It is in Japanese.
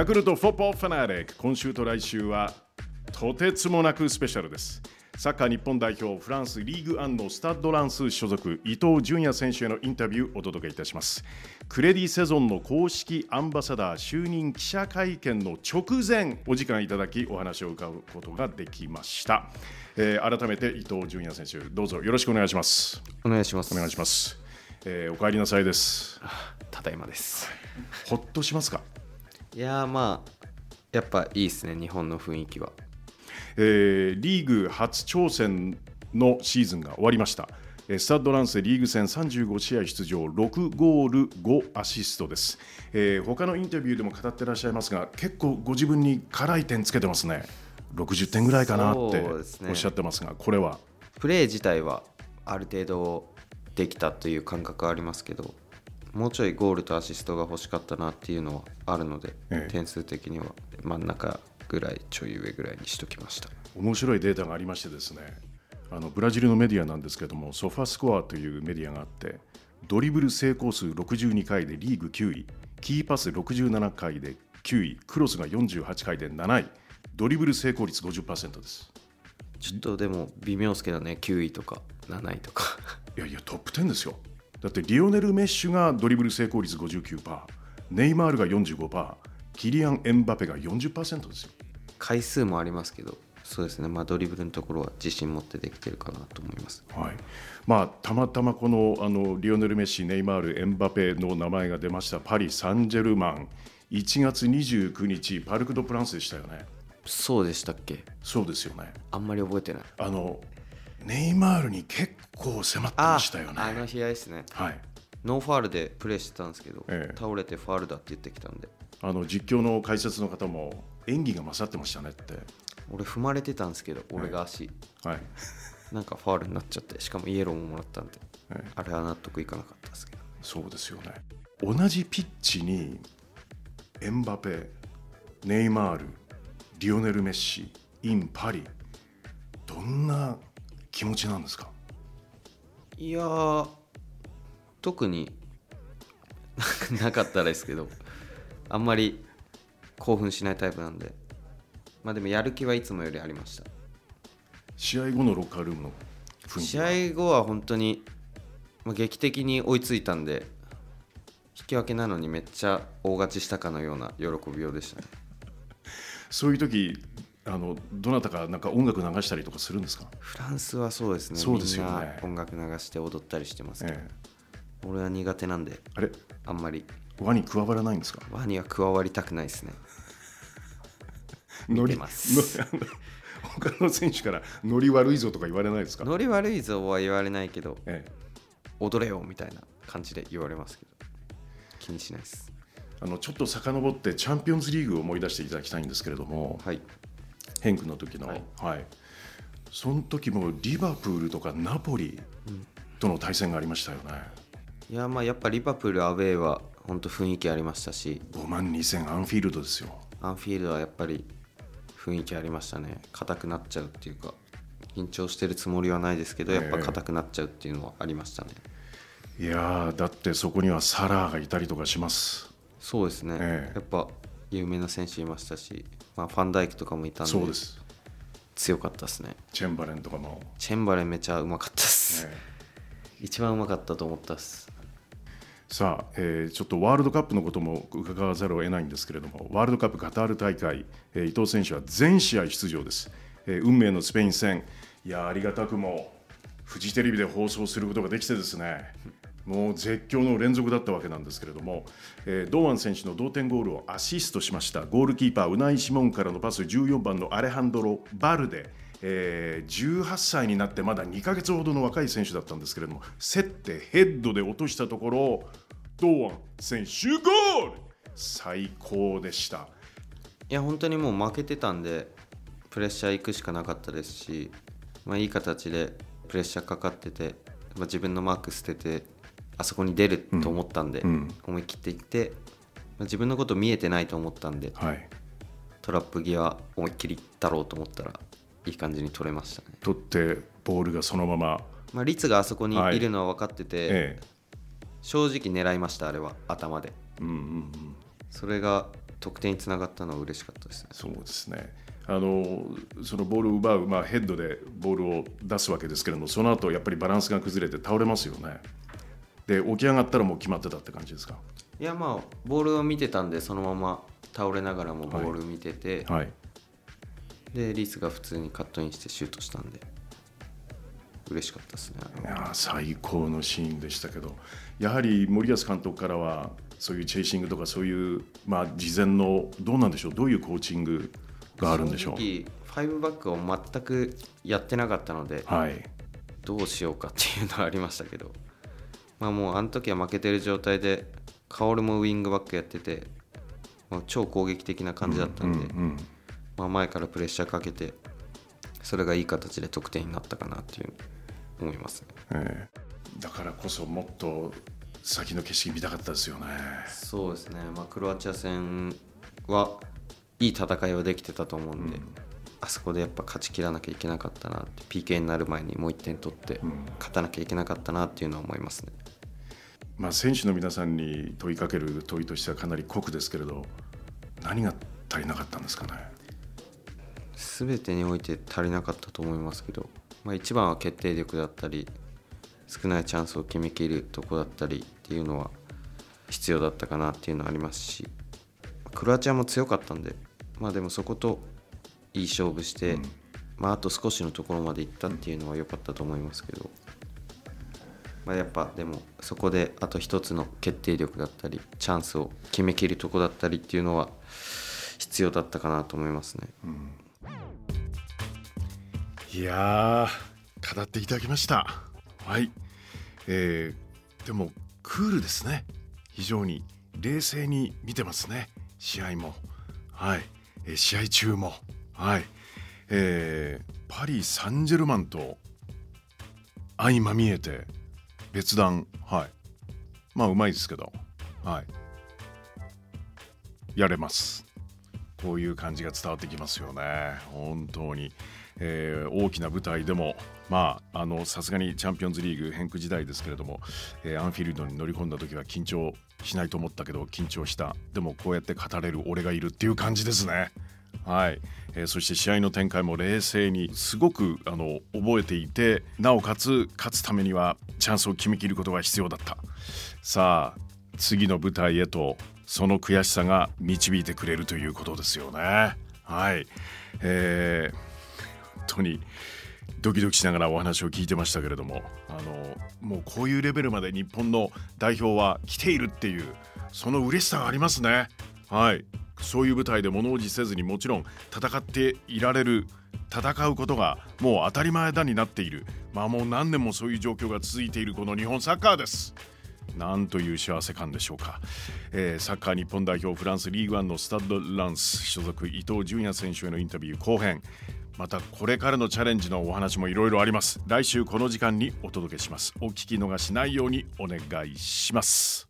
ヤクルトフォッポーファナーレ今週と来週はとてつもなくスペシャルです。サッカー日本代表フランスリーグアンのスタッドランス所属伊東純也選手へのインタビューをお届けいたします。クレディセゾンの公式アンバサダー就任記者会見の直前お時間いただきお話を伺うことができました、えー改めて伊東純也選手どうぞよろしくお願いします。お願いします。お願いします、えーお帰りなさいです。ただいまです。ほっとしますか？いやーまあやっぱいいですね日本の雰囲気は。えーリーグ初挑戦のシーズンが終わりました。えースタッドランスリーグ戦35試合出場6ゴール5アシストです、えー他のインタビューでも語ってらっしゃいますが結構ご自分に辛い点つけてますね。60点ぐらいかなっておっしゃってますがこれは？プレー自体はある程度できたという感覚はありますけどもうちょいゴールとアシストが欲しかったなっていうのはあるので、ええ。点数的には真ん中ぐらいちょい上ぐらいにしときました。面白いデータがありましてですねあのブラジルのメディアなんですけどもソファスコアというメディアがあってドリブル成功数62回でリーグ9位キーパス67回で9位クロスが48回で7位ドリブル成功率50%です。ちょっとでも微妙ですけどね9位とか7位とか。いやいやトップ10ですよだってリオネル・メッシュがドリブル成功率59%ネイマールが45%キリアン・エンバペが40%ですよ。回数もありますけどそうですね。まあドリブルのところは自信持ってできてるかなと思います。はい。まあ、たまたまこのあのリオネル・メッシ、ネイマール、エンバペの名前が出ましたパリ・サンジェルマン、1月29日、パルク・ド・プランスでしたよね。そうでしたっけ？そうですよね。あんまり覚えてない。あのネイマールに結構迫ってましたよね。あの試合ですね。はい、ノーファールでプレーしてたんですけど、ええ。倒れてファールだって言ってきたんで。あの実況の解説の方も演技が勝ってましたねって。俺踏まれてたんですけど俺が足、はい。なんかファールになっちゃってしかもイエローももらったんで、ええ。あれは納得いかなかったですけど。そうですよね。同じピッチにエンバペ、ネイマール、リオネル・メッシ、イン・パリ、どんな気持ちなんですか？いやー特になかったですけどあんまり興奮しないタイプなんで。まあでもやる気はいつもよりありました。試合後のロッカールームの雰囲気試は合後は本当に、まあ、劇的に追いついたんで引き分けなのにめっちゃ大勝ちしたかのような喜びようでしたね。そういう時あのどなたかなんか音楽流したりとかするんですか、フランスはそうですね。そうですよね。みんな音楽流して踊ったりしてますけど、ええ、俺は苦手なんであれ？あんまり。輪に加わらないんですか？輪には加わりたくないですね。ノリ見てます。他の選手からノリ悪いぞとか言われないですか、ノリ悪いぞは言われないけどええ、踊れよみたいな感じで言われますけど。気にしないです。あのちょっと遡ってチャンピオンズリーグを思い出していただきたいんですけれども、はいヘンクの時の、ははい。いその時もリバプールとかナポリとの対戦がありましたよね、いやまあやっぱリバプールアウェーは本当雰囲気ありましたし。5万2000アンフィールドですよ。アンフィールドはやっぱり雰囲気ありましたね。硬くなっちゃうっていうか緊張してるつもりはないですけどやっぱ硬くなっちゃうっていうのはありましたね、いやーだってそこにはサラーがいたりとかします。そうですね、ええ。やっぱ有名な選手いましたし、まあ、ファンダイクとかもいたんでそうです。強かったですね。チェンバレンとかも、チェンバレンめちゃうまかったです、え一番うまかったと思ったっす。ーさあ、えーちょっとワールドカップのことも伺わざるを得ないんですけれどもワールドカップカタール大会、えー伊藤選手は全試合出場です、えー運命のスペイン戦。いやーありがたくもフジテレビで放送することができてですねもう絶叫の連続だったわけなんですけれども、えー堂安選手の同点ゴールをアシストしました。ゴールキーパーウナイ・シモンからのパス14番のアレハンドロ・バルデ、えー18歳になってまだ2ヶ月ほどの若い選手だったんですけれども競ってヘッドで落としたところ堂安選手ゴール!最高でした。いや本当にもう負けてたんでプレッシャー行くしかなかったですし、まあ、いい形でプレッシャーかかってて、まあ、自分のマーク捨ててあそこに出ると思ったんで、うん。思い切っていって、まあ、自分のこと見えてないと思ったんではい。トラップ際思いっきりいったろうと思ったらいい感じに取れましたね、取ってボールがそのまま、まあ、率があそこにい。るのは分かってて、え正直狙いましたあれは頭で。えうんうんうん、それが得点につながったのは嬉しかったですね。そうですね。あのそのボールを奪う、まあ、ヘッドでボールを出すわけですけれどもその後やっぱりバランスが崩れて倒れますよねで起き上がったらもう決まってたって感じですか？いやまあボールを見てたんでそのまま倒れながらもボール見てて、はい。でリースが普通にカットインしてシュートしたんで嬉しかったですねいやー最高のシーンでしたけどやはり森保監督からはそういうチェイシングとかそういう、まあ、事前のどうなんでしょう？どういうコーチングがあるんでしょう？正直5バックを全くやってなかったのではい。どうしようかっていうのはありましたけどまあもうあの時は負けてる状態で薫もウイングバックやってて、まあ、超攻撃的な感じだったんで、うんうんまあ、前からプレッシャーかけてそれがいい形で得点になったかなっていう思いますね。ええ。だからこそもっと先の景色見たかったですよね。そうですね、まあ、クロアチア戦はいい戦いはできてたと思うんで、あそこでやっぱ勝ちきらなきゃいけなかったなって PK になる前にもう1点取って勝たなきゃいけなかったなっていうのは思いますね。まあ、選手の皆さんに問いかける問いとしてはかなり酷ですけれど何が足りなかったんですかね？全てにおいて足りなかったと思いますけど、まあ、一番は決定力だったり少ないチャンスを決めきるとこだったりっていうのは必要だったかなっていうのはありますしクロアチアも強かったんでまあでもそこといい勝負して、まあ、あと少しのところまで行ったっていうのは良かったと思いますけど、まあ、やっぱでもそこであと一つの決定力だったりチャンスを決めきるとこだったりっていうのは必要だったかなと思いますね。いやー語っていただきました。はい、えーでもクールですね。非常に冷静に見てますね。試合も。はい、えー試合中も。はい、えーパリ・サンジェルマンと相まみえて別段。はい。まあうまいですけど。はい。やれます。こういう感じが伝わってきますよね。本当に、えー大きな舞台でもまああのさすがにチャンピオンズリーグ変区時代ですけれども、えーアンフィールドに乗り込んだ時は緊張しないと思ったけど緊張した。でもこうやって語れる俺がいるっていう感じですね。はい、えーそして試合の展開も冷静にすごくあの覚えていてなおかつ勝つためにはチャンスを決めきることが必要だった。さあ次の舞台へとその悔しさが導いてくれるということですよね。はい、えー本当にドキドキしながらお話を聞いてましたけれどもあのもうこういうレベルまで日本の代表は来ているっていうその嬉しさがありますね。はい。そういう舞台で物おじせずにもちろん戦っていられる戦うことがもう当たり前だになっている。まあもう何年もそういう状況が続いているこの日本サッカーです。なんという幸せ感でしょうか、えーサッカー日本代表フランスリーグワンのスタッド・ランス所属伊東純也選手へのインタビュー後編。またこれからのチャレンジのお話もいろいろあります。来週この時間にお届けします。お聞き逃しないようにお願いします。